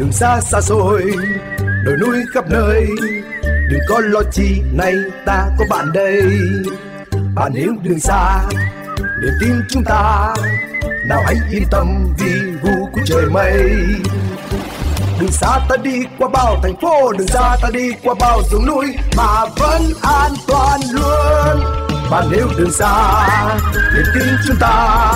đường xa xa xôi, đồi núi khắp nơi. Đừng có lo chi, nay ta có bạn đây. Bạn hiểu đường xa, niềm tin chúng ta, nào hãy yên tâm vì gu của trời mây. Đường xa ta đi qua bao thành phố, đường xa ta đi qua bao rừng núi, mà vẫn an toàn luôn bạn nếu đường xa niềm tin chúng ta,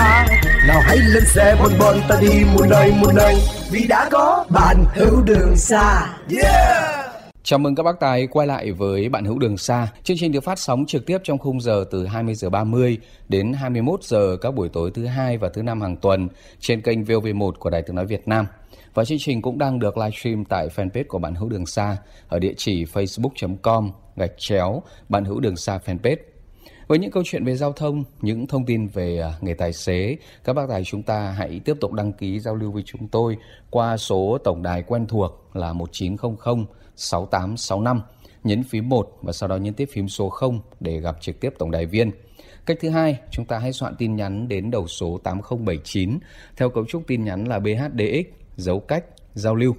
nào hãy lên xe bon bon ta đi muôn nơi muôn nơi vì đã có bạn hữu đường xa yeah Chào mừng các bác tài quay lại với Bạn hữu đường xa. Chương trình được phát sóng trực tiếp trong khung giờ từ 20 giờ 30 đến 21 giờ các buổi tối thứ hai và thứ năm hàng tuần trên kênh VOV1 của Đài Tiếng nói Việt Nam. Và chương trình cũng đang được livestream tại fanpage của Bạn hữu đường xa ở địa chỉ facebook.com gạch chéo Bạn hữu đường xa fanpage. Với những câu chuyện về giao thông, những thông tin về à, nghề tài xế, các bác tài chúng ta hãy tiếp tục đăng ký giao lưu với chúng tôi qua số tổng đài quen thuộc là 1900 6865, nhấn phím 1 và sau đó nhấn tiếp phím số 0 để gặp trực tiếp tổng đài viên. Cách thứ hai, chúng ta hãy soạn tin nhắn đến đầu số 8079 theo cấu trúc tin nhắn là BHDX, dấu cách, giao lưu.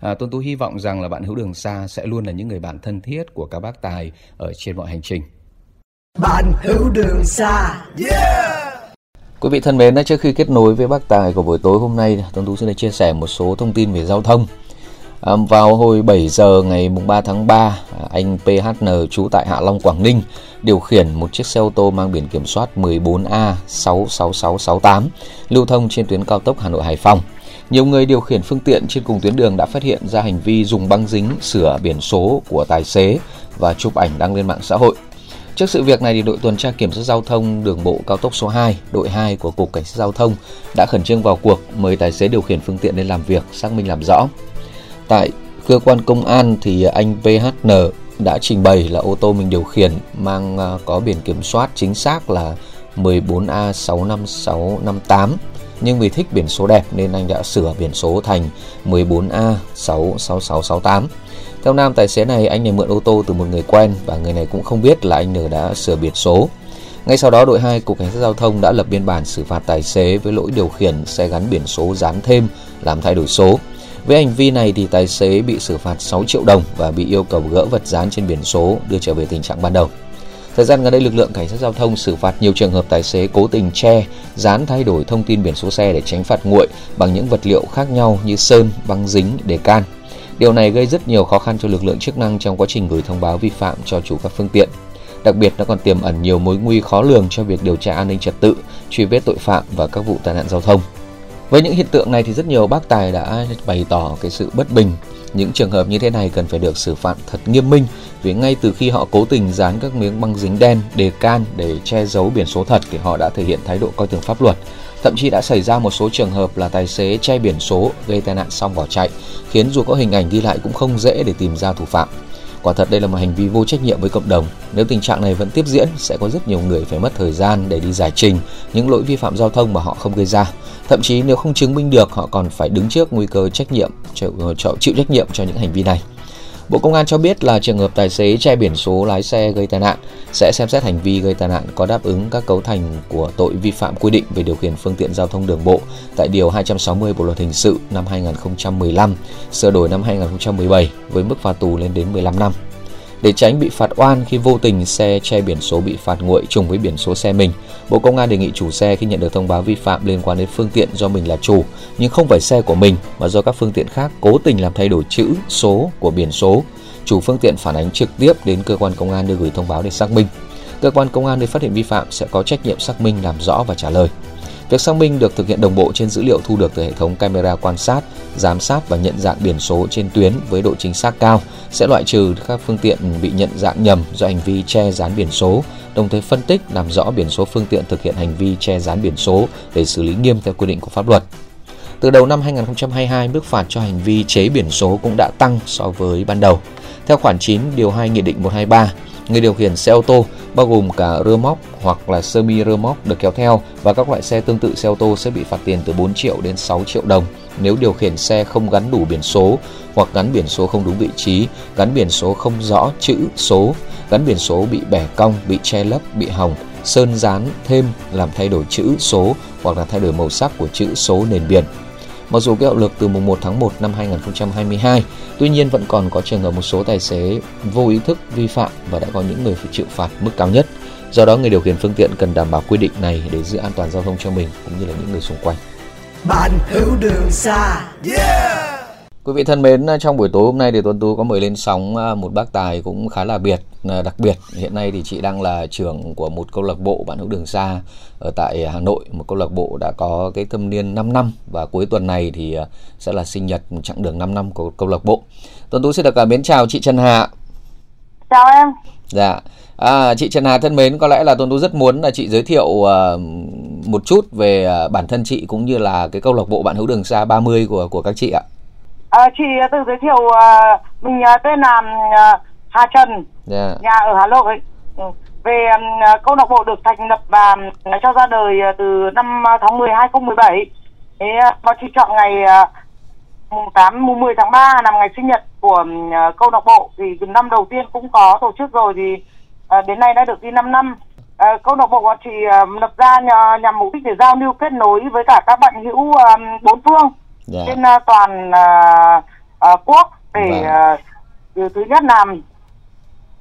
À, Tôn Tú hy vọng rằng là bạn hữu đường xa sẽ luôn là những người bạn thân thiết của các bác tài ở trên mọi hành trình. Bạn hữu đường xa, yeah! Quý vị thân mến, trước khi kết nối với bác tài của buổi tối hôm nay, Tuấn Tú xin được chia sẻ một số thông tin về giao thông. À, vào hồi 7 giờ ngày 3 tháng 3, anh PHN trú tại Hạ Long, Quảng Ninh điều khiển một chiếc xe ô tô mang biển kiểm soát 14A66668 lưu thông trên tuyến cao tốc Hà Nội Hải Phòng. Nhiều người điều khiển phương tiện trên cùng tuyến đường đã phát hiện ra hành vi dùng băng dính sửa biển số của tài xế và chụp ảnh đăng lên mạng xã hội. Trước sự việc này thì đội tuần tra kiểm soát giao thông đường bộ cao tốc số 2, đội 2 của cục cảnh sát giao thông đã khẩn trương vào cuộc mời tài xế điều khiển phương tiện lên làm việc, xác minh làm rõ. Tại cơ quan công an thì anh PHN đã trình bày là ô tô mình điều khiển mang à, có biển kiểm soát chính xác là 14A65658 nhưng vì thích biển số đẹp nên anh đã sửa biển số thành 14A66668. Theo Nam tài xế này anh này mượn ô tô từ một người quen và người này cũng không biết là anh N đã sửa biển số. Ngay sau đó đội 2 cục cảnh sát giao thông đã lập biên bản xử phạt tài xế với lỗi điều khiển xe gắn biển số dán thêm làm thay đổi số. Với hành vi này thì tài xế bị xử phạt 6 triệu đồng và bị yêu cầu gỡ vật dán trên biển số đưa trở về tình trạng ban đầu. Thời gian gần đây, lực lượng cảnh sát giao thông xử phạt nhiều trường hợp tài xế cố tình che, dán thay đổi thông tin biển số xe để tránh phạt nguội bằng những vật liệu khác nhau như sơn, băng dính, đề can. Điều này gây rất nhiều khó khăn cho lực lượng chức năng trong quá trình gửi thông báo vi phạm cho chủ các phương tiện. Đặc biệt nó còn tiềm ẩn nhiều mối nguy khó lường cho việc điều tra an ninh trật tự, truy vết tội phạm và các vụ tai nạn giao thông. Với những hiện tượng này thì rất nhiều bác tài đã bày tỏ cái sự bất bình. Những trường hợp như thế này cần phải được xử phạt thật nghiêm minh vì ngay từ khi họ cố tình dán các miếng băng dính đen, đề can để che giấu biển số thật thì họ đã thể hiện thái độ coi thường pháp luật. Thậm chí đã xảy ra một số trường hợp là tài xế che biển số gây tai nạn xong bỏ chạy, khiến dù có hình ảnh ghi lại cũng không dễ để tìm ra thủ phạm. Quả thật đây là một hành vi vô trách nhiệm với cộng đồng. Nếu tình trạng này vẫn tiếp diễn, sẽ có rất nhiều người phải mất thời gian để đi giải trình những lỗi vi phạm giao thông mà họ không gây ra. Thậm chí nếu không chứng minh được, họ còn phải đứng trước nguy cơ trách nhiệm, chịu, chịu trách nhiệm cho những hành vi này. Bộ Công an cho biết là trường hợp tài xế che biển số lái xe gây tai nạn sẽ xem xét hành vi gây tai nạn có đáp ứng các cấu thành của tội vi phạm quy định về điều khiển phương tiện giao thông đường bộ tại Điều 260 Bộ Luật Hình sự năm 2015, sửa đổi năm 2017 với mức phạt tù lên đến 15 năm. Để tránh bị phạt oan khi vô tình xe che biển số bị phạt nguội trùng với biển số xe mình, Bộ Công an đề nghị chủ xe khi nhận được thông báo vi phạm liên quan đến phương tiện do mình là chủ nhưng không phải xe của mình mà do các phương tiện khác cố tình làm thay đổi chữ, số của biển số, chủ phương tiện phản ánh trực tiếp đến cơ quan công an đưa gửi thông báo để xác minh. Cơ quan công an nơi phát hiện vi phạm sẽ có trách nhiệm xác minh làm rõ và trả lời. Việc xác minh được thực hiện đồng bộ trên dữ liệu thu được từ hệ thống camera quan sát, giám sát và nhận dạng biển số trên tuyến với độ chính xác cao, sẽ loại trừ các phương tiện bị nhận dạng nhầm do hành vi che dán biển số, đồng thời phân tích làm rõ biển số phương tiện thực hiện hành vi che dán biển số để xử lý nghiêm theo quy định của pháp luật. Từ đầu năm 2022, mức phạt cho hành vi chế biển số cũng đã tăng so với ban đầu. Theo khoản 9 điều 2 Nghị định 123, người điều khiển xe ô tô bao gồm cả rơ móc hoặc là semi rơ móc được kéo theo và các loại xe tương tự xe ô tô sẽ bị phạt tiền từ 4 triệu đến 6 triệu đồng nếu điều khiển xe không gắn đủ biển số hoặc gắn biển số không đúng vị trí, gắn biển số không rõ chữ số, gắn biển số bị bẻ cong, bị che lấp, bị hỏng, sơn dán thêm làm thay đổi chữ số hoặc là thay đổi màu sắc của chữ số nền biển. Mặc dù có hiệu lực từ mùng 1 tháng 1 năm 2022, tuy nhiên vẫn còn có trường hợp một số tài xế vô ý thức vi phạm và đã có những người phải chịu phạt mức cao nhất. Do đó người điều khiển phương tiện cần đảm bảo quy định này để giữ an toàn giao thông cho mình cũng như là những người xung quanh. Bạn hữu đường xa. Yeah! Quý vị thân mến, trong buổi tối hôm nay thì Tuấn Tú có mời lên sóng à, một bác tài cũng khá là biệt, à, đặc biệt. Hiện nay thì chị đang là trưởng của một câu lạc bộ bạn hữu đường xa ở tại Hà Nội, một câu lạc bộ đã có cái thâm niên 5 năm và cuối tuần này thì à, sẽ là sinh nhật chặng đường 5 năm của câu lạc bộ. Tuấn Tú xin được mến chào chị Trần Hà. Chào em. Dạ. À, chị Trần Hà thân mến, có lẽ là Tuấn Tú rất muốn là chị giới thiệu uh, một chút về uh, bản thân chị cũng như là cái câu lạc bộ bạn hữu đường xa 30 của của các chị ạ. À, chị tự giới thiệu uh, mình uh, tên là uh, Hà Trần, yeah. Dạ. nhà ở Hà Nội. Ừ. Về um, câu lạc bộ được thành lập và um, cho ra đời uh, từ năm tháng 10 2017. Thế uh, chị chọn ngày uh, mùng 8 mùng 10 tháng 3 làm ngày sinh nhật của um, câu lạc bộ thì năm đầu tiên cũng có tổ chức rồi thì uh, đến nay đã được đi 5 năm. Uh, câu lạc bộ bọn chị uh, lập ra nhằm mục đích để giao lưu kết nối với cả các bạn hữu um, bốn phương yeah. Dạ. trên uh, toàn uh, uh, quốc để uh, từ thứ nhất là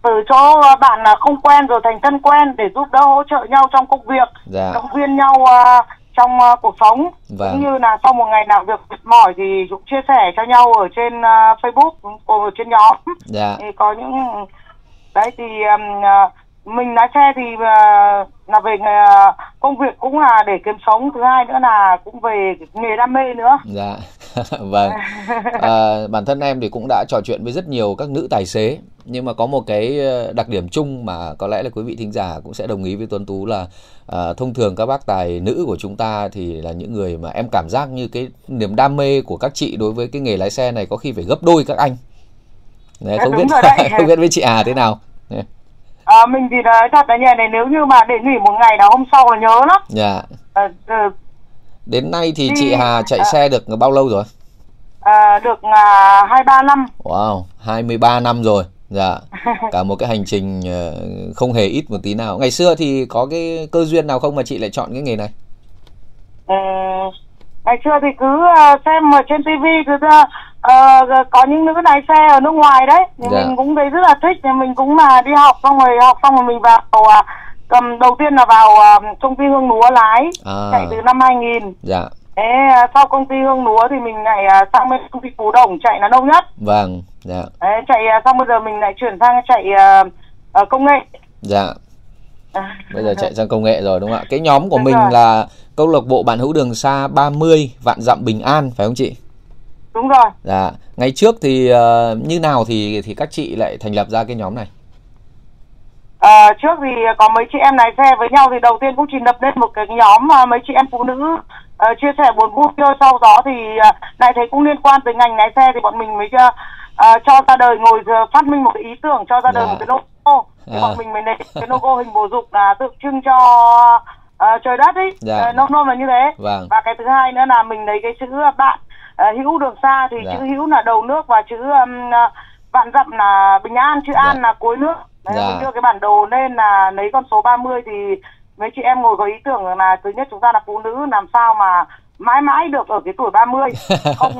từ chỗ bạn là không quen rồi thành thân quen để giúp đỡ hỗ trợ nhau trong công việc yeah. Dạ. động viên nhau uh, trong uh, cuộc sống vâng. cũng như là sau một ngày làm việc mệt mỏi thì cũng chia sẻ cho nhau ở trên uh, Facebook ở trên nhóm yeah. Dạ. thì có những đấy thì um, uh, mình lái xe thì uh, là về uh, công việc cũng là để kiếm sống. Thứ hai nữa là cũng về nghề đam mê nữa. Dạ. Vâng. À, bản thân em thì cũng đã trò chuyện với rất nhiều các nữ tài xế. Nhưng mà có một cái ờ, đặc điểm chung mà có lẽ là quý vị thính giả cũng sẽ đồng ý với Tuấn Tú là à, thông thường các bác tài nữ của chúng ta thì là những người mà em cảm giác như cái niềm đam mê của các chị đối với cái nghề lái xe này có khi phải gấp đôi các anh. Đấy, không biết không biết với chị à thế nào à, mình thì nói thật là như này nếu như mà để nghỉ một ngày là hôm sau là nhớ lắm. Dạ. À, à, đến nay thì, thì chị Hà chạy à, xe được bao lâu rồi? À, được à, hai ba năm. Wow 23 năm rồi. Dạ. Cả một cái hành trình không hề ít một tí nào. Ngày xưa thì có cái cơ duyên nào không mà chị lại chọn cái nghề này? Ừ, ngày xưa thì cứ xem ở trên tivi cứ uh, có những nữ lái xe ở nước ngoài đấy thì dạ. mình cũng thấy rất là thích thì mình cũng là đi học xong rồi học xong rồi mình vào uh, cầm đầu tiên là vào uh, công ty hương lúa lái à. chạy từ năm 2000 dạ. Thế sau công ty hương lúa thì mình lại sang bên công ty phú đồng chạy là lâu nhất. Vâng dạ. Đấy, chạy xong bây giờ mình lại chuyển sang chạy uh, công nghệ. Dạ bây giờ chạy sang công nghệ rồi đúng không ạ? Cái nhóm của đúng mình rồi. là câu lạc bộ bạn hữu đường xa 30 vạn dặm bình an phải không chị? Đúng rồi. Dạ. Ngày trước thì uh, như nào thì thì các chị lại thành lập ra cái nhóm này? À, trước thì có mấy chị em lái xe với nhau thì đầu tiên cũng chỉ lập lên một cái nhóm mà mấy chị em phụ nữ uh, chia sẻ buồn vui sau đó thì uh, lại thấy cũng liên quan tới ngành lái xe thì bọn mình mới uh, cho ra đời ngồi phát minh một cái ý tưởng cho ra đời dạ. một cái logo à. bọn mình mới lấy cái logo hình bồ dục là tượng trưng cho uh, trời đất ấy dạ. uh, nôm nôm là như thế vâng. và cái thứ hai nữa là mình lấy cái chữ bạn uh, hữu đường xa thì dạ. chữ hữu là đầu nước và chữ um, vạn dặm là bình an chữ dạ. an là cuối nước Đấy, dạ. mình đưa cái bản đồ lên là lấy con số 30 thì mấy chị em ngồi có ý tưởng là thứ nhất chúng ta là phụ nữ làm sao mà mãi mãi được ở cái tuổi 30 không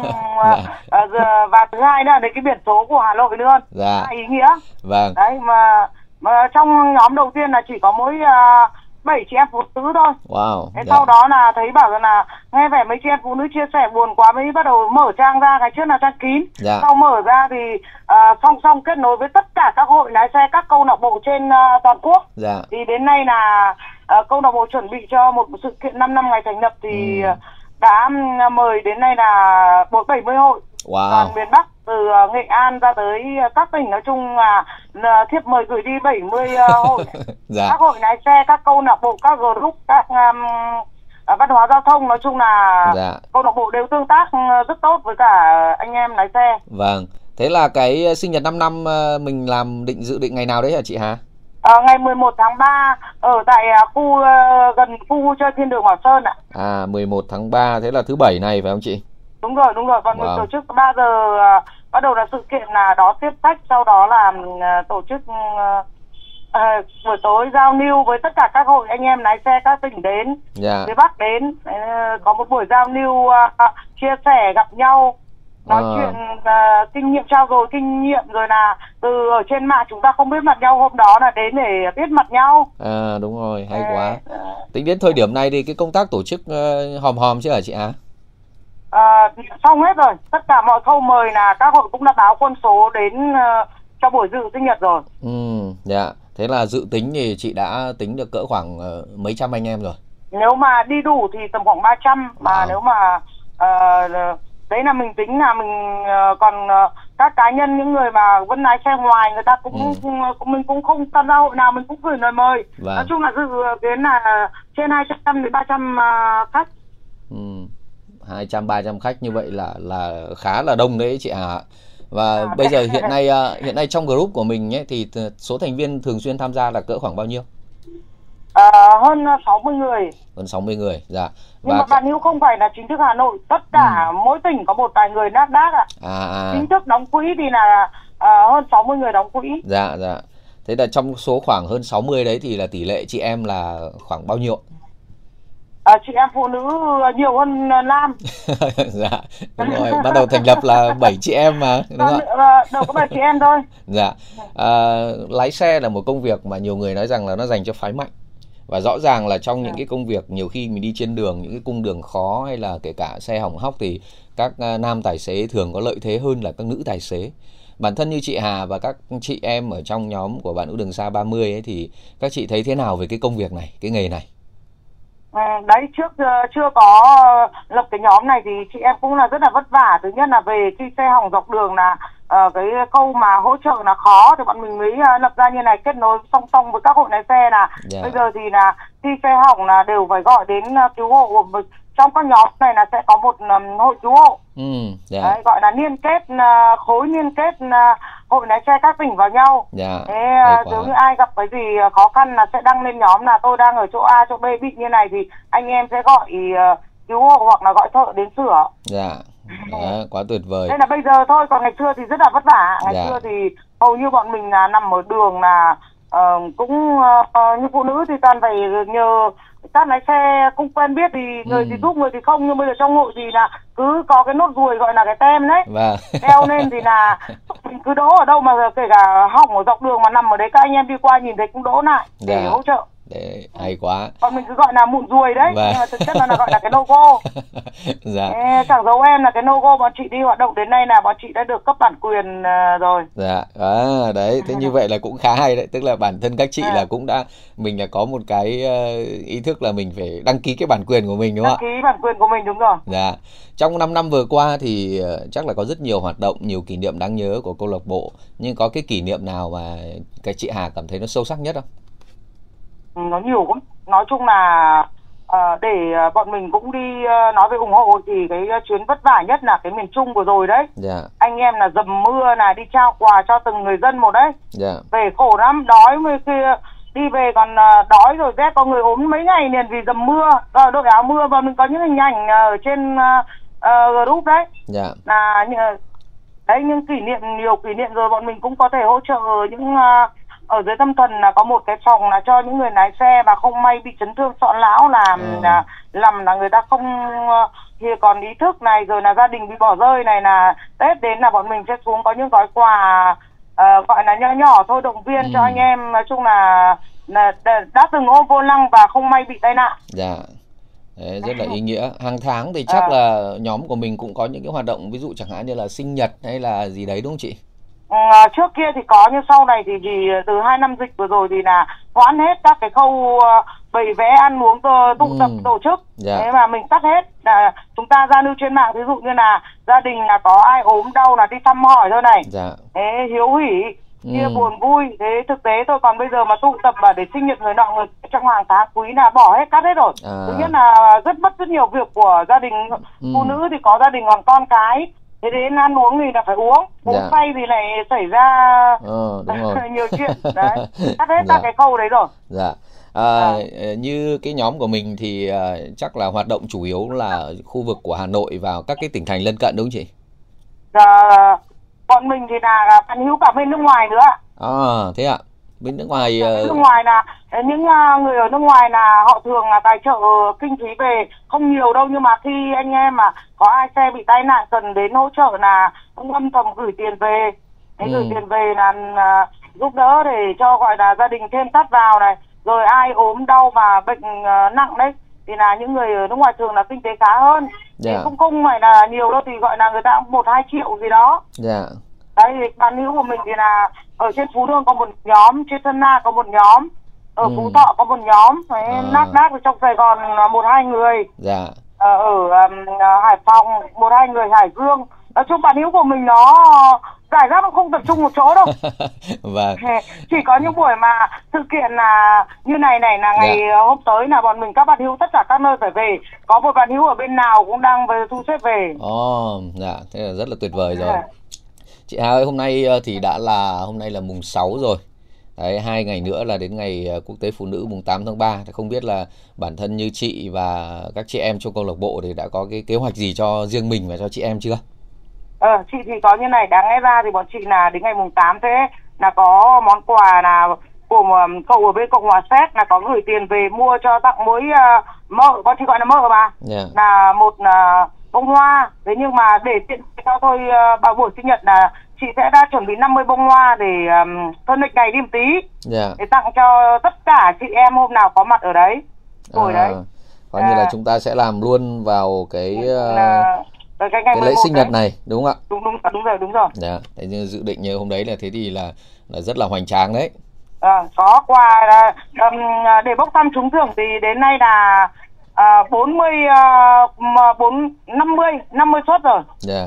dạ. uh, và thứ hai nữa là cái biển số của Hà Nội nữa dạ. ý nghĩa vâng đấy mà mà trong nhóm đầu tiên là chỉ có mỗi uh, bảy chị em phụ nữ thôi. Wow. Thế dạ. sau đó là thấy bảo là nghe vẻ mấy chị em phụ nữ chia sẻ buồn quá mới bắt đầu mở trang ra cái trước là trang kín. Dạ. Sau mở ra thì uh, song song kết nối với tất cả các hội lái xe các câu lạc bộ trên uh, toàn quốc. Dạ. Thì đến nay là uh, câu lạc bộ chuẩn bị cho một sự kiện 5 năm ngày thành lập thì ừ. đã mời đến nay là bộ 70 hội wow. toàn miền Bắc từ uh, Nghệ An ra tới uh, các tỉnh nói chung là thiếp mời gửi đi 70 uh, hội dạ. các hội lái xe các câu lạc bộ các group các um, văn hóa giao thông nói chung là dạ. câu lạc bộ đều tương tác uh, rất tốt với cả anh em lái xe vâng thế là cái sinh nhật 5 năm mình làm định dự định ngày nào đấy hả chị Hà À, ngày 11 tháng 3 ở tại khu gần khu vui chơi Thiên Đường Bảo Sơn ạ. À 11 tháng 3 thế là thứ bảy này phải không chị? Đúng rồi đúng rồi còn wow. tổ chức 3 giờ uh, bắt đầu là sự kiện là đó tiếp khách sau đó là uh, tổ chức uh, à, buổi tối giao lưu với tất cả các hội anh em lái xe các tỉnh đến yeah. Dạ. phía bắc đến à, có một buổi giao lưu à, chia sẻ gặp nhau nói à. chuyện uh, kinh nghiệm trao dồi kinh nghiệm rồi là từ ở trên mạng chúng ta không biết mặt nhau hôm đó là đến để biết mặt nhau à đúng rồi hay à, quá tính đến thời điểm này thì cái công tác tổ chức uh, hòm hòm chứ hả chị Á à, xong hết rồi tất cả mọi khâu mời là các hội cũng đã báo quân số đến uh, cho buổi dự sinh nhật rồi ừ dạ thế là dự tính thì chị đã tính được cỡ khoảng uh, mấy trăm anh em rồi nếu mà đi đủ thì tầm khoảng 300 mà à. nếu mà uh, đấy là mình tính là mình uh, còn uh, các cá nhân những người mà vẫn lái xe ngoài người ta cũng, ừ. cũng mình cũng không tham gia hội nào mình cũng gửi lời mời vâng. nói chung là dự kiến là trên 200 đến 300 uh, khách ừ. 200 300 khách như vậy là là khá là đông đấy chị Hà và à, bây giờ hiện nay hiện nay trong group của mình ấy, thì số thành viên thường xuyên tham gia là cỡ khoảng bao nhiêu? À, hơn 60 người. Hơn 60 người, dạ. Nhưng và mà bạn Hữu không phải là chính thức Hà Nội, tất cả ừ. mỗi tỉnh có một vài người nát đác ạ. À, à. Chính thức đóng quỹ thì là à, hơn 60 người đóng quỹ. Dạ, dạ. Thế là trong số khoảng hơn 60 đấy thì là tỷ lệ chị em là khoảng bao nhiêu? À, chị em phụ nữ nhiều hơn nam. dạ, đúng rồi. Bắt đầu thành lập là 7 chị em mà, đúng không ạ? Đầu có 7 chị em thôi. Dạ. À, lái xe là một công việc mà nhiều người nói rằng là nó dành cho phái mạnh và rõ ràng là trong những dạ. cái công việc nhiều khi mình đi trên đường những cái cung đường khó hay là kể cả xe hỏng hóc thì các à, nam tài xế thường có lợi thế hơn là các nữ tài xế bản thân như chị Hà và các chị em ở trong nhóm của bạn nữ đường xa 30 ấy thì các chị thấy thế nào về cái công việc này cái nghề này À, đấy trước uh, chưa có lập cái nhóm này thì chị em cũng là rất là vất vả thứ nhất là về khi xe hỏng dọc đường là uh, cái câu mà hỗ trợ là khó thì bọn mình mới uh, lập ra như này kết nối song song với các hội lái xe là yeah. Dạ. bây giờ thì là khi xe hỏng là đều phải gọi đến uh, cứu hộ trong các nhóm này là sẽ có một um, hội cứu hộ ừ, yeah. Dạ. Đấy, gọi là liên kết uh, khối liên kết uh, hội lái xe các tỉnh vào nhau. Dạ, thế uh, nếu như ai gặp cái gì khó khăn là sẽ đăng lên nhóm là tôi đang ở chỗ A chỗ B bị như này thì anh em sẽ gọi uh, cứu hộ hoặc là gọi thợ đến sửa dạ yeah. quá tuyệt vời đây là bây giờ thôi còn ngày xưa thì rất là vất vả ngày yeah. xưa thì hầu như bọn mình là nằm ở đường là uh, cũng uh, như phụ nữ thì toàn phải nhờ các lái xe không quen biết thì người ừ. thì giúp người thì không nhưng bây giờ trong hội thì là cứ có cái nốt ruồi gọi là cái tem đấy vâng. đeo lên thì là mình cứ đỗ ở đâu mà kể cả hỏng ở dọc đường mà nằm ở đấy các anh em đi qua nhìn thấy cũng đỗ lại để dạ. hỗ trợ để hay quá. Còn mình cứ gọi là mụn ruồi đấy vâng. nhưng mà thực chất là, là gọi là cái logo dạ. Ê, chẳng giấu em là cái logo bọn chị đi hoạt động đến nay là bọn chị đã được cấp bản quyền uh, rồi. Dạ à, đấy thế như vậy là cũng khá hay đấy tức là bản thân các chị à. là cũng đã mình là có một cái uh, ý thức là mình phải đăng ký cái bản quyền của mình đúng không ạ? Đăng ký bản quyền của mình đúng rồi. Dạ. Trong 5 năm vừa qua thì uh, chắc là có rất nhiều hoạt động nhiều kỷ niệm đáng nhớ của câu lạc bộ nhưng có cái kỷ niệm nào mà cái chị Hà cảm thấy nó sâu sắc nhất không nó nhiều lắm nói chung là uh, để uh, bọn mình cũng đi uh, nói về ủng hộ thì cái chuyến vất vả nhất là cái miền Trung vừa rồi đấy yeah. Dạ. anh em là dầm mưa là đi trao quà cho từng người dân một đấy yeah. Dạ. về khổ lắm đói mới kia đi về còn uh, đói rồi rét có người ốm mấy ngày liền vì dầm mưa rồi đội áo mưa và mình có những hình ảnh ở trên uh, uh, group đấy yeah. Dạ. là đấy những kỷ niệm nhiều kỷ niệm rồi bọn mình cũng có thể hỗ trợ những uh, ở dưới tâm thần là có một cái phòng là cho những người lái xe và không may bị chấn thương sọ não làm ừ. là làm là người ta không thì còn ý thức này rồi là gia đình bị bỏ rơi này là tết đến là bọn mình sẽ xuống có những gói quà uh, gọi là nhỏ nhỏ thôi động viên ừ. cho anh em nói chung là, là đã từng ôm vô lăng và không may bị tai nạn dạ Đấy, rất là ý nghĩa hàng tháng thì chắc à. là nhóm của mình cũng có những cái hoạt động ví dụ chẳng hạn như là sinh nhật hay là gì đấy đúng không chị À, trước kia thì có nhưng sau này thì, thì từ hai năm dịch vừa rồi thì là hoãn hết các cái khâu uh, bày vẽ ăn uống tụ ừ. tập tổ chức dạ. thế mà mình tắt hết là chúng ta giao lưu trên mạng ví dụ như là gia đình là có ai ốm đau là đi thăm hỏi thôi này dạ. thế hiếu hỉ chia ừ. buồn vui thế thực tế thôi còn bây giờ mà tụ tập và để sinh nhật người nọ người trong hàng tháng quý là bỏ hết cắt hết rồi à. thứ nhất là rất mất rất nhiều việc của gia đình ừ. phụ nữ thì có gia đình còn con cái thế đến ăn uống thì là phải uống uống dạ. say thì lại xảy ra ờ, đúng rồi. nhiều chuyện đấy cắt hết dạ. các cái khâu đấy rồi dạ À, à. như cái nhóm của mình thì uh, chắc là hoạt động chủ yếu là khu vực của Hà Nội và các cái tỉnh thành lân cận đúng không chị? Dạ, bọn mình thì là bạn hữu cả bên nước ngoài nữa. À, thế ạ. Bên nước ngoài uh... nước ngoài là những người ở nước ngoài là họ thường là tài trợ kinh phí về không nhiều đâu nhưng mà khi anh em mà có ai xe bị tai nạn cần đến hỗ trợ là ông âm thầm gửi tiền về ừ. gửi tiền về là giúp đỡ để cho gọi là gia đình thêm tắt vào này rồi ai ốm đau mà bệnh nặng đấy thì là những người ở nước ngoài thường là kinh tế khá hơn yeah. thì dạ. không không phải là nhiều đâu thì gọi là người ta một hai triệu gì đó. Dạ. đấy bạn hữu của mình thì là ở trên phú lương có một nhóm trên sơn la có một nhóm ở ừ. phú thọ có một nhóm đấy, à. nát đác trong sài gòn một hai người dạ. ở, ở um, hải phòng một hai người hải dương nói chung bạn hữu của mình nó giải rác nó không tập trung một chỗ đâu vâng chỉ có những buổi mà sự kiện là như này này là ngày dạ. hôm tới là bọn mình các bạn hữu tất cả các nơi phải về có một bạn hữu ở bên nào cũng đang về thu xếp về ồ oh, dạ thế là rất là tuyệt vời rồi dạ. Chị Hà ơi hôm nay ờ, thì đã là hôm nay là mùng 6 rồi Đấy, hai ngày nữa là đến ngày ờ, quốc tế phụ nữ mùng 8 tháng 3 thì không biết là bản thân như chị và các chị em trong câu lạc bộ thì đã có cái kế hoạch gì cho riêng mình và cho chị em chưa? Ờ, chị thì có như này, đáng lẽ ra thì bọn chị là đến ngày mùng 8 thế là có món quà là của cậu ở bên Cộng hòa Séc là có gửi tiền về mua cho tặng mỗi uh, mợ, con chị gọi là mợ mà. Yeah. Dạ. Là một uh, bông hoa. Thế nhưng mà để tiện cho tôi uh, vào buổi sinh nhật là chị sẽ đã chuẩn bị 50 bông hoa để um, phân lịch ngày đi một tí. Yeah. Dạ. Để tặng cho tất cả chị em hôm nào có mặt ở đấy. Ngồi à, đấy. Coi à. như là chúng ta sẽ làm luôn vào cái uh, cái, cái, cái lễ sinh nhật này đúng không ạ đúng đúng đúng rồi đúng rồi dạ thế nhưng dự định như hôm đấy là thế thì là là rất là hoành tráng đấy à, có quà um, để bốc thăm trúng thưởng thì đến nay là mươi bốn năm mươi năm mươi suất rồi. Dạ.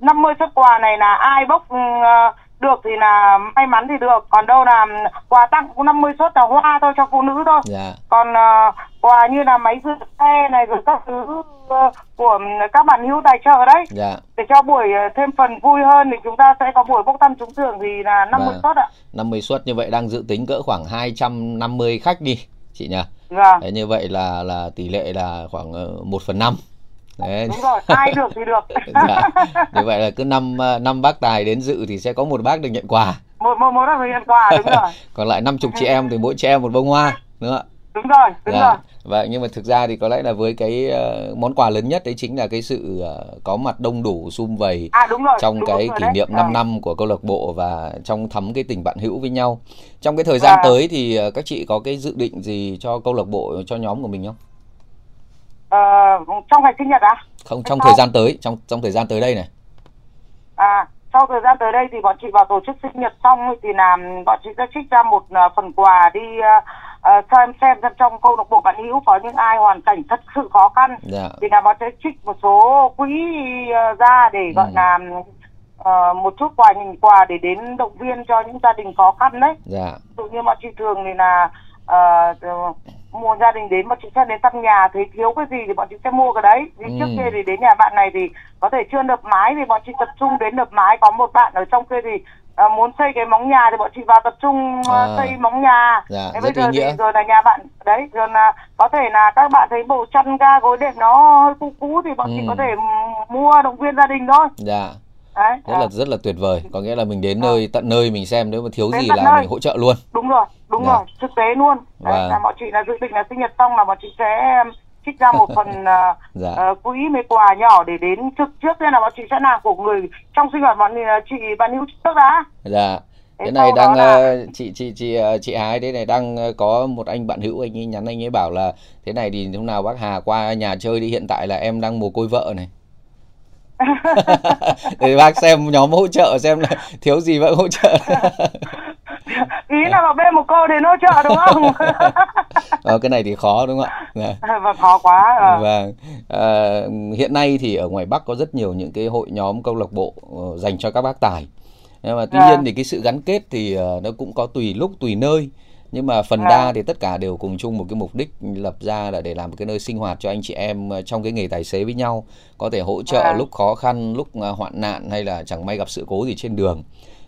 năm mươi suất quà này là ai bốc uh, được thì là may mắn thì được. Còn đâu là quà tặng cũng 50 suất là hoa thôi cho phụ nữ thôi. Yeah. còn uh, quà như là máy rửa xe này rồi các thứ uh, của các bạn hữu tài trợ đấy. Yeah. để cho buổi uh, thêm phần vui hơn thì chúng ta sẽ có buổi bốc thăm trúng thưởng thì là 50 vâng. suất ạ. 50 suất như vậy đang dự tính cỡ khoảng 250 khách đi chị nhỉ Vâng. Đấy, như vậy là là tỷ lệ là khoảng 1 phần 5 Đấy. Đúng rồi, ai được thì được. dạ. Như vậy là cứ năm năm bác tài đến dự thì sẽ có một bác được nhận quà. Một một một được nhận quà đúng rồi. Còn lại 50 chị em thì mỗi chị em một bông hoa nữa. Đúng rồi, đúng dạ. rồi. Vậy nhưng mà thực ra thì có lẽ là với cái uh, món quà lớn nhất đấy chính là cái sự uh, có mặt đông đủ sum vầy à, đúng rồi, trong đúng cái rồi kỷ niệm đấy. 5 à. năm của câu lạc bộ và trong thắm cái tình bạn hữu với nhau. Trong cái thời gian à. tới thì uh, các chị có cái dự định gì cho câu lạc bộ cho nhóm của mình không? uh, trong ngày sinh nhật á? Không, trong thời gian tới, trong trong thời gian tới đây này. À, sau thời gian tới đây thì bọn chị vào tổ chức sinh nhật xong thì làm bọn chị sẽ trích ra một uh, phần quà đi uh, xem xem xem trong câu lạc bộ bạn hữu có những ai hoàn cảnh thật sự khó khăn yeah. Dạ. thì là bọn sẽ trích một số quỹ uh, ra để gọi ừ. là uh, một chút quà nhìn quà để đến động viên cho những gia đình khó khăn đấy. Dạ. Tự nhiên bọn chị thường thì là uh, mua gia đình đến bọn chị sẽ đến thăm nhà thấy thiếu cái gì thì bọn chị sẽ mua cái đấy vì ừ. trước kia thì đến nhà bạn này thì có thể chưa nợp mái thì bọn chị tập trung đến nợp mái có một bạn ở trong kia thì à, muốn xây cái móng nhà thì bọn chị vào tập trung à. xây móng nhà dạ, thế bây giờ thì rồi là nhà bạn đấy rồi là có thể là các bạn thấy bộ chăn ga gối đệm nó hơi cũ cũ thì bọn ừ. chị có thể mua động viên gia đình thôi dạ Đấy, rất à. là rất là tuyệt vời có nghĩa là mình đến à. nơi tận nơi mình xem nếu mà thiếu đến gì là nơi. mình hỗ trợ luôn đúng rồi đúng dạ. rồi thực tế luôn Đấy, và... là bọn chị là dự định là sinh nhật xong là bọn chị sẽ trích ra một phần uh, dạ. uh, quỹ mấy quà nhỏ để đến trực trước tiên là bọn chị sẽ làm của người trong sinh hoạt bọn chị bạn hữu trước đã dạ cái này đang là... uh, chị chị chị chị Hà đấy này đang có một anh bạn hữu anh ấy nhắn anh ấy bảo là thế này thì lúc nào bác Hà qua nhà chơi đi hiện tại là em đang mồ côi vợ này để bác xem nhóm hỗ trợ xem là thiếu gì vẫn hỗ trợ ý là vào bên một cô đến hỗ trợ đúng không ờ, cái này thì khó đúng không ạ dạ. vâng khó quá à. vâng à, hiện nay thì ở ngoài bắc có rất nhiều những cái hội nhóm câu lạc bộ ờ, dành cho các bác tài nhưng mà tuy à. nhiên thì cái sự gắn kết thì uh, nó cũng có tùy lúc tùy nơi nhưng mà phần à. đa thì tất cả đều cùng chung một cái mục đích lập ra là để làm một cái nơi sinh hoạt cho anh chị em ờ, trong cái nghề tài xế với nhau có thể hỗ trợ à. lúc khó khăn lúc ờ, hoạn nạn hay là chẳng may gặp sự cố gì trên đường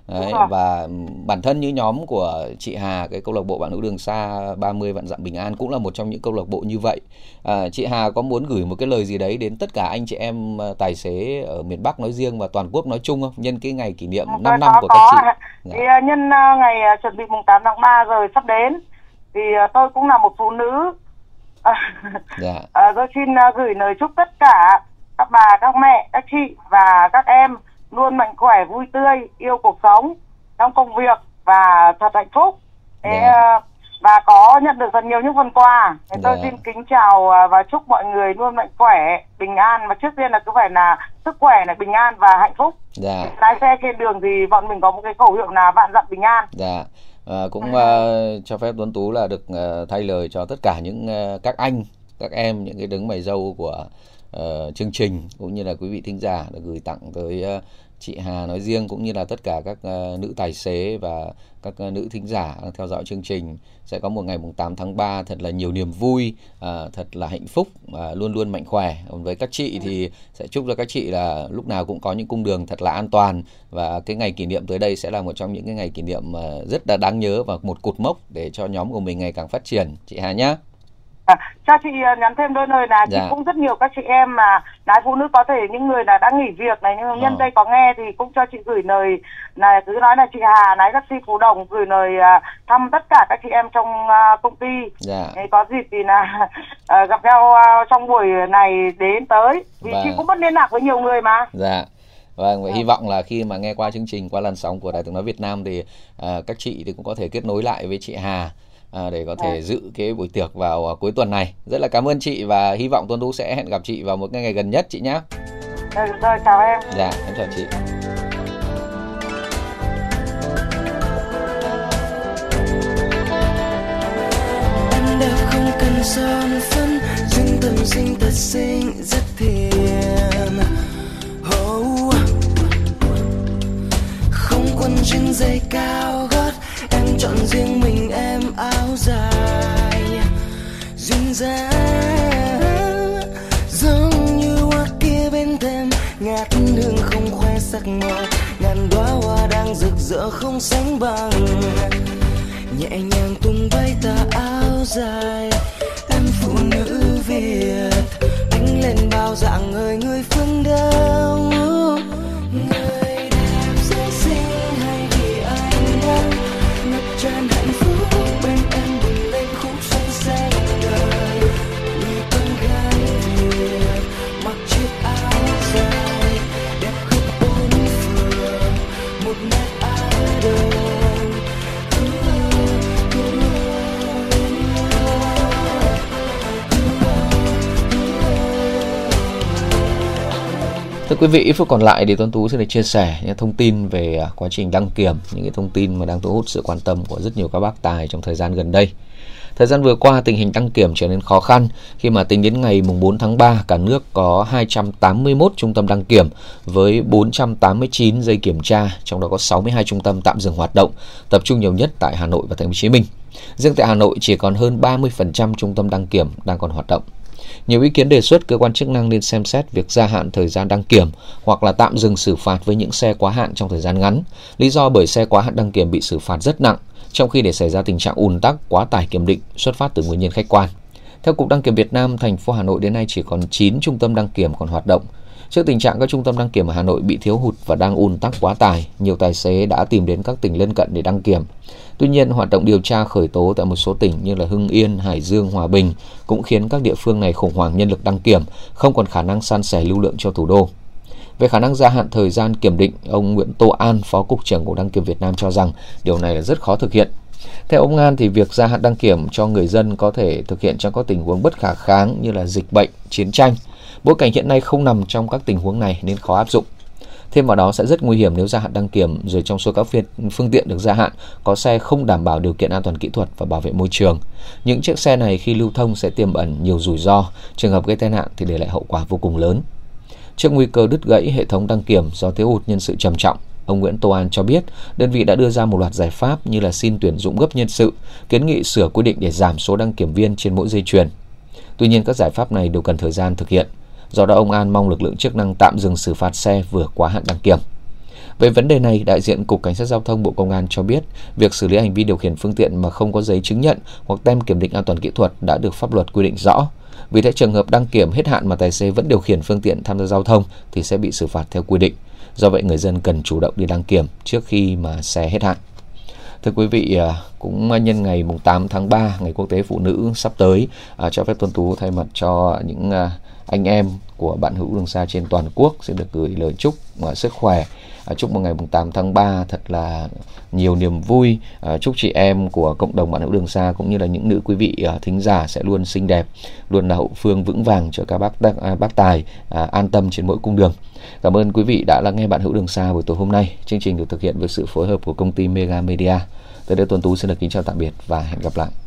Đấy, và bản thân như nhóm của chị Hà cái câu lạc bộ bạn nữ đường xa 30 vạn dặm bình an cũng là một trong những câu lạc bộ như vậy à, chị Hà có muốn gửi một cái lời gì đấy đến tất cả anh chị em ờ, tài xế ở miền Bắc nói riêng và toàn quốc nói chung không nhân cái ngày kỷ niệm 5 có, năm của có. các chị thì dạ. nhân ngày chuẩn bị mùng 8 tháng 3 rồi sắp đến thì tôi cũng là một phụ nữ dạ. à, tôi xin gửi lời chúc tất cả các bà các mẹ các chị và các em luôn mạnh khỏe vui tươi yêu cuộc sống trong công việc và thật hạnh phúc yeah. Dạ. và có nhận được thật nhiều những phần quà thế yeah. tôi dạ. xin kính chào à, và chúc mọi người luôn mạnh khỏe bình an và trước tiên là cứ phải là sức khỏe là bình an và hạnh phúc yeah. Dạ. lái xe trên đường thì bọn mình có một cái khẩu hiệu là vạn dặm bình an yeah. À, cũng uh, cho phép Tuấn Tú là được uh, thay lời cho tất cả những uh, các anh, các em, những cái đứng mày dâu của uh, chương trình cũng như là quý vị thính giả đã gửi tặng tới uh, chị Hà nói riêng cũng như là tất cả các uh, nữ tài xế và các uh, nữ thính giả đang theo dõi chương trình sẽ có một ngày mùng 8 tháng 3 thật là nhiều niềm vui, uh, thật là hạnh phúc và uh, luôn luôn mạnh khỏe. Còn với các chị thì sẽ chúc cho các chị là lúc nào cũng có những cung đường thật là an toàn và cái ngày kỷ niệm tới đây sẽ là một trong những cái ngày kỷ niệm uh, rất là đáng nhớ và một cột mốc để cho nhóm của mình ngày càng phát triển. Chị Hà nhé. À, cho chị uh, nhắn thêm đôi lời là dạ. chị cũng rất nhiều các chị em mà lái phụ nữ có thể những người là đã nghỉ việc này nhưng nhân ờ. đây có nghe thì cũng cho chị gửi lời là cứ nói là chị Hà lái taxi Phú Đồng gửi lời uh, thăm tất cả các chị em trong uh, công ty. Dạ. Có dịp thì là uh, gặp nhau uh, trong buổi này đến tới vì và... chị cũng mất liên lạc với nhiều người mà. Dạ. Vâng, và hy vọng là khi mà nghe qua chương trình qua làn sóng của Đài tiếng nói Việt Nam thì uh, các chị thì cũng có thể kết nối lại với chị Hà à, để có thể à. dự cái buổi tiệc vào à, cuối tuần này. Rất là cảm ơn chị và hy vọng Tuấn Tú sẽ hẹn gặp chị vào một ngày gần nhất chị nhé. Rồi, rồi chào em. Dạ, em chào chị. Anh đã không cần son phấn, nhưng tâm sinh thật xinh rất thiện. Oh. Không quần jean dây cao chọn riêng mình em áo dài. Duyên dáng giống như hoa kia bên thềm, ngát hương không khoe sắc màu. Ngàn đóa hoa đang rực rỡ không sánh bằng. Nhẹ nhàng tung bay tà áo dài, em phụ nữ việt. Đứng lên bao dạng người người phương đông. Thưa quý vị, ít phút còn lại thì Tuấn Tú sẽ được chia sẻ những thông tin về à, quá trình đăng kiểm, những cái thông tin mà đang thu hút sự quan tâm của rất nhiều các bác tài trong thời gian gần đây. Thời gian vừa qua, tình hình đăng kiểm trở nên khó khăn khi mà tính đến ngày 4 tháng 3, cả nước có 281 trung tâm đăng kiểm với 489 dây kiểm tra, trong đó có 62 trung tâm tạm dừng hoạt động, tập trung nhiều nhất tại Hà Nội và Thành phố Hồ Chí Minh. Riêng tại Hà Nội chỉ còn hơn 30% trung tâm đăng kiểm đang còn hoạt động. Nhiều ý kiến đề xuất cơ quan chức năng nên xem xét việc gia hạn thời gian đăng kiểm hoặc là tạm dừng xử phạt với những xe quá hạn trong thời gian ngắn. Lý do bởi xe quá hạn đăng kiểm bị xử phạt rất nặng, trong khi để xảy ra tình trạng ùn tắc quá tải kiểm định xuất phát từ nguyên nhân khách quan. Theo Cục Đăng kiểm Việt Nam, thành phố Hà Nội đến nay chỉ còn 9 trung tâm đăng kiểm còn hoạt động. Trước tình trạng các trung tâm đăng kiểm ở Hà Nội bị thiếu hụt và đang ùn tắc quá tải, nhiều tài xế đã tìm đến các tỉnh lân cận để đăng kiểm. Tuy nhiên, hoạt động điều tra khởi tố tại một số tỉnh như là Hưng Yên, Hải Dương, Hòa Bình cũng khiến các địa phương này khủng hoảng nhân lực đăng kiểm, không còn khả năng san sẻ lưu lượng cho thủ đô. Về khả năng gia hạn thời gian kiểm định, ông Nguyễn Tô An, Phó Cục trưởng Cục Đăng kiểm Việt Nam cho rằng điều này là rất khó thực hiện. Theo ông An thì việc gia hạn đăng kiểm cho người dân có thể thực hiện trong các tình huống bất khả kháng như là dịch bệnh, chiến tranh. Bối cảnh hiện nay không nằm trong các tình huống này nên khó áp dụng. Thêm vào đó sẽ rất nguy hiểm nếu gia hạn đăng kiểm rồi trong số các phiên, phương tiện được gia hạn có xe không đảm bảo điều kiện an toàn kỹ thuật và bảo vệ môi trường. Những chiếc xe này khi lưu thông sẽ tiềm ẩn nhiều rủi ro, trường hợp gây tai nạn thì để lại hậu quả vô cùng lớn. Trước nguy cơ đứt gãy hệ thống đăng kiểm do thiếu hụt nhân sự trầm trọng, Ông Nguyễn Tô An cho biết, đơn vị đã đưa ra một loạt giải pháp như là xin tuyển dụng gấp nhân sự, kiến nghị sửa quy định để giảm số đăng kiểm viên trên mỗi dây chuyền. Tuy nhiên các giải pháp này đều cần thời gian thực hiện. Do đó ông An mong lực lượng chức năng tạm dừng xử phạt xe vừa quá hạn đăng kiểm. Về vấn đề này, đại diện Cục Cảnh sát Giao thông Bộ Công an cho biết, việc xử lý hành vi điều khiển phương tiện mà không có giấy chứng nhận hoặc tem kiểm định an toàn kỹ thuật đã được pháp luật quy định rõ. Vì thế trường hợp đăng kiểm hết hạn mà tài xế vẫn điều khiển phương tiện tham gia giao thông thì sẽ bị xử phạt theo quy định. Do vậy người dân cần chủ động đi đăng kiểm trước khi mà xe hết hạn. Thưa quý vị, à, cũng nhân ngày 8 tháng 3, ngày quốc tế phụ nữ sắp tới, à, cho phép Tuân Tú thay mặt cho những à, anh em của bạn hữu đường xa trên toàn quốc sẽ được gửi lời chúc à, sức khỏe. À, chúc một ngày 8 tháng 3 thật là nhiều niềm vui. À, chúc chị em của cộng đồng bạn hữu đường xa cũng như là những nữ quý vị thính giả sẽ luôn xinh đẹp, luôn là hậu phương vững vàng cho các bác bác tài an tâm trên mỗi cung đường. Cảm ơn quý vị đã lắng nghe bạn hữu đường xa buổi tối hôm nay. Chương trình được thực hiện với sự phối hợp của công ty Mega Media. Tới đây tuần tú xin được kính chào tạm biệt và hẹn gặp lại.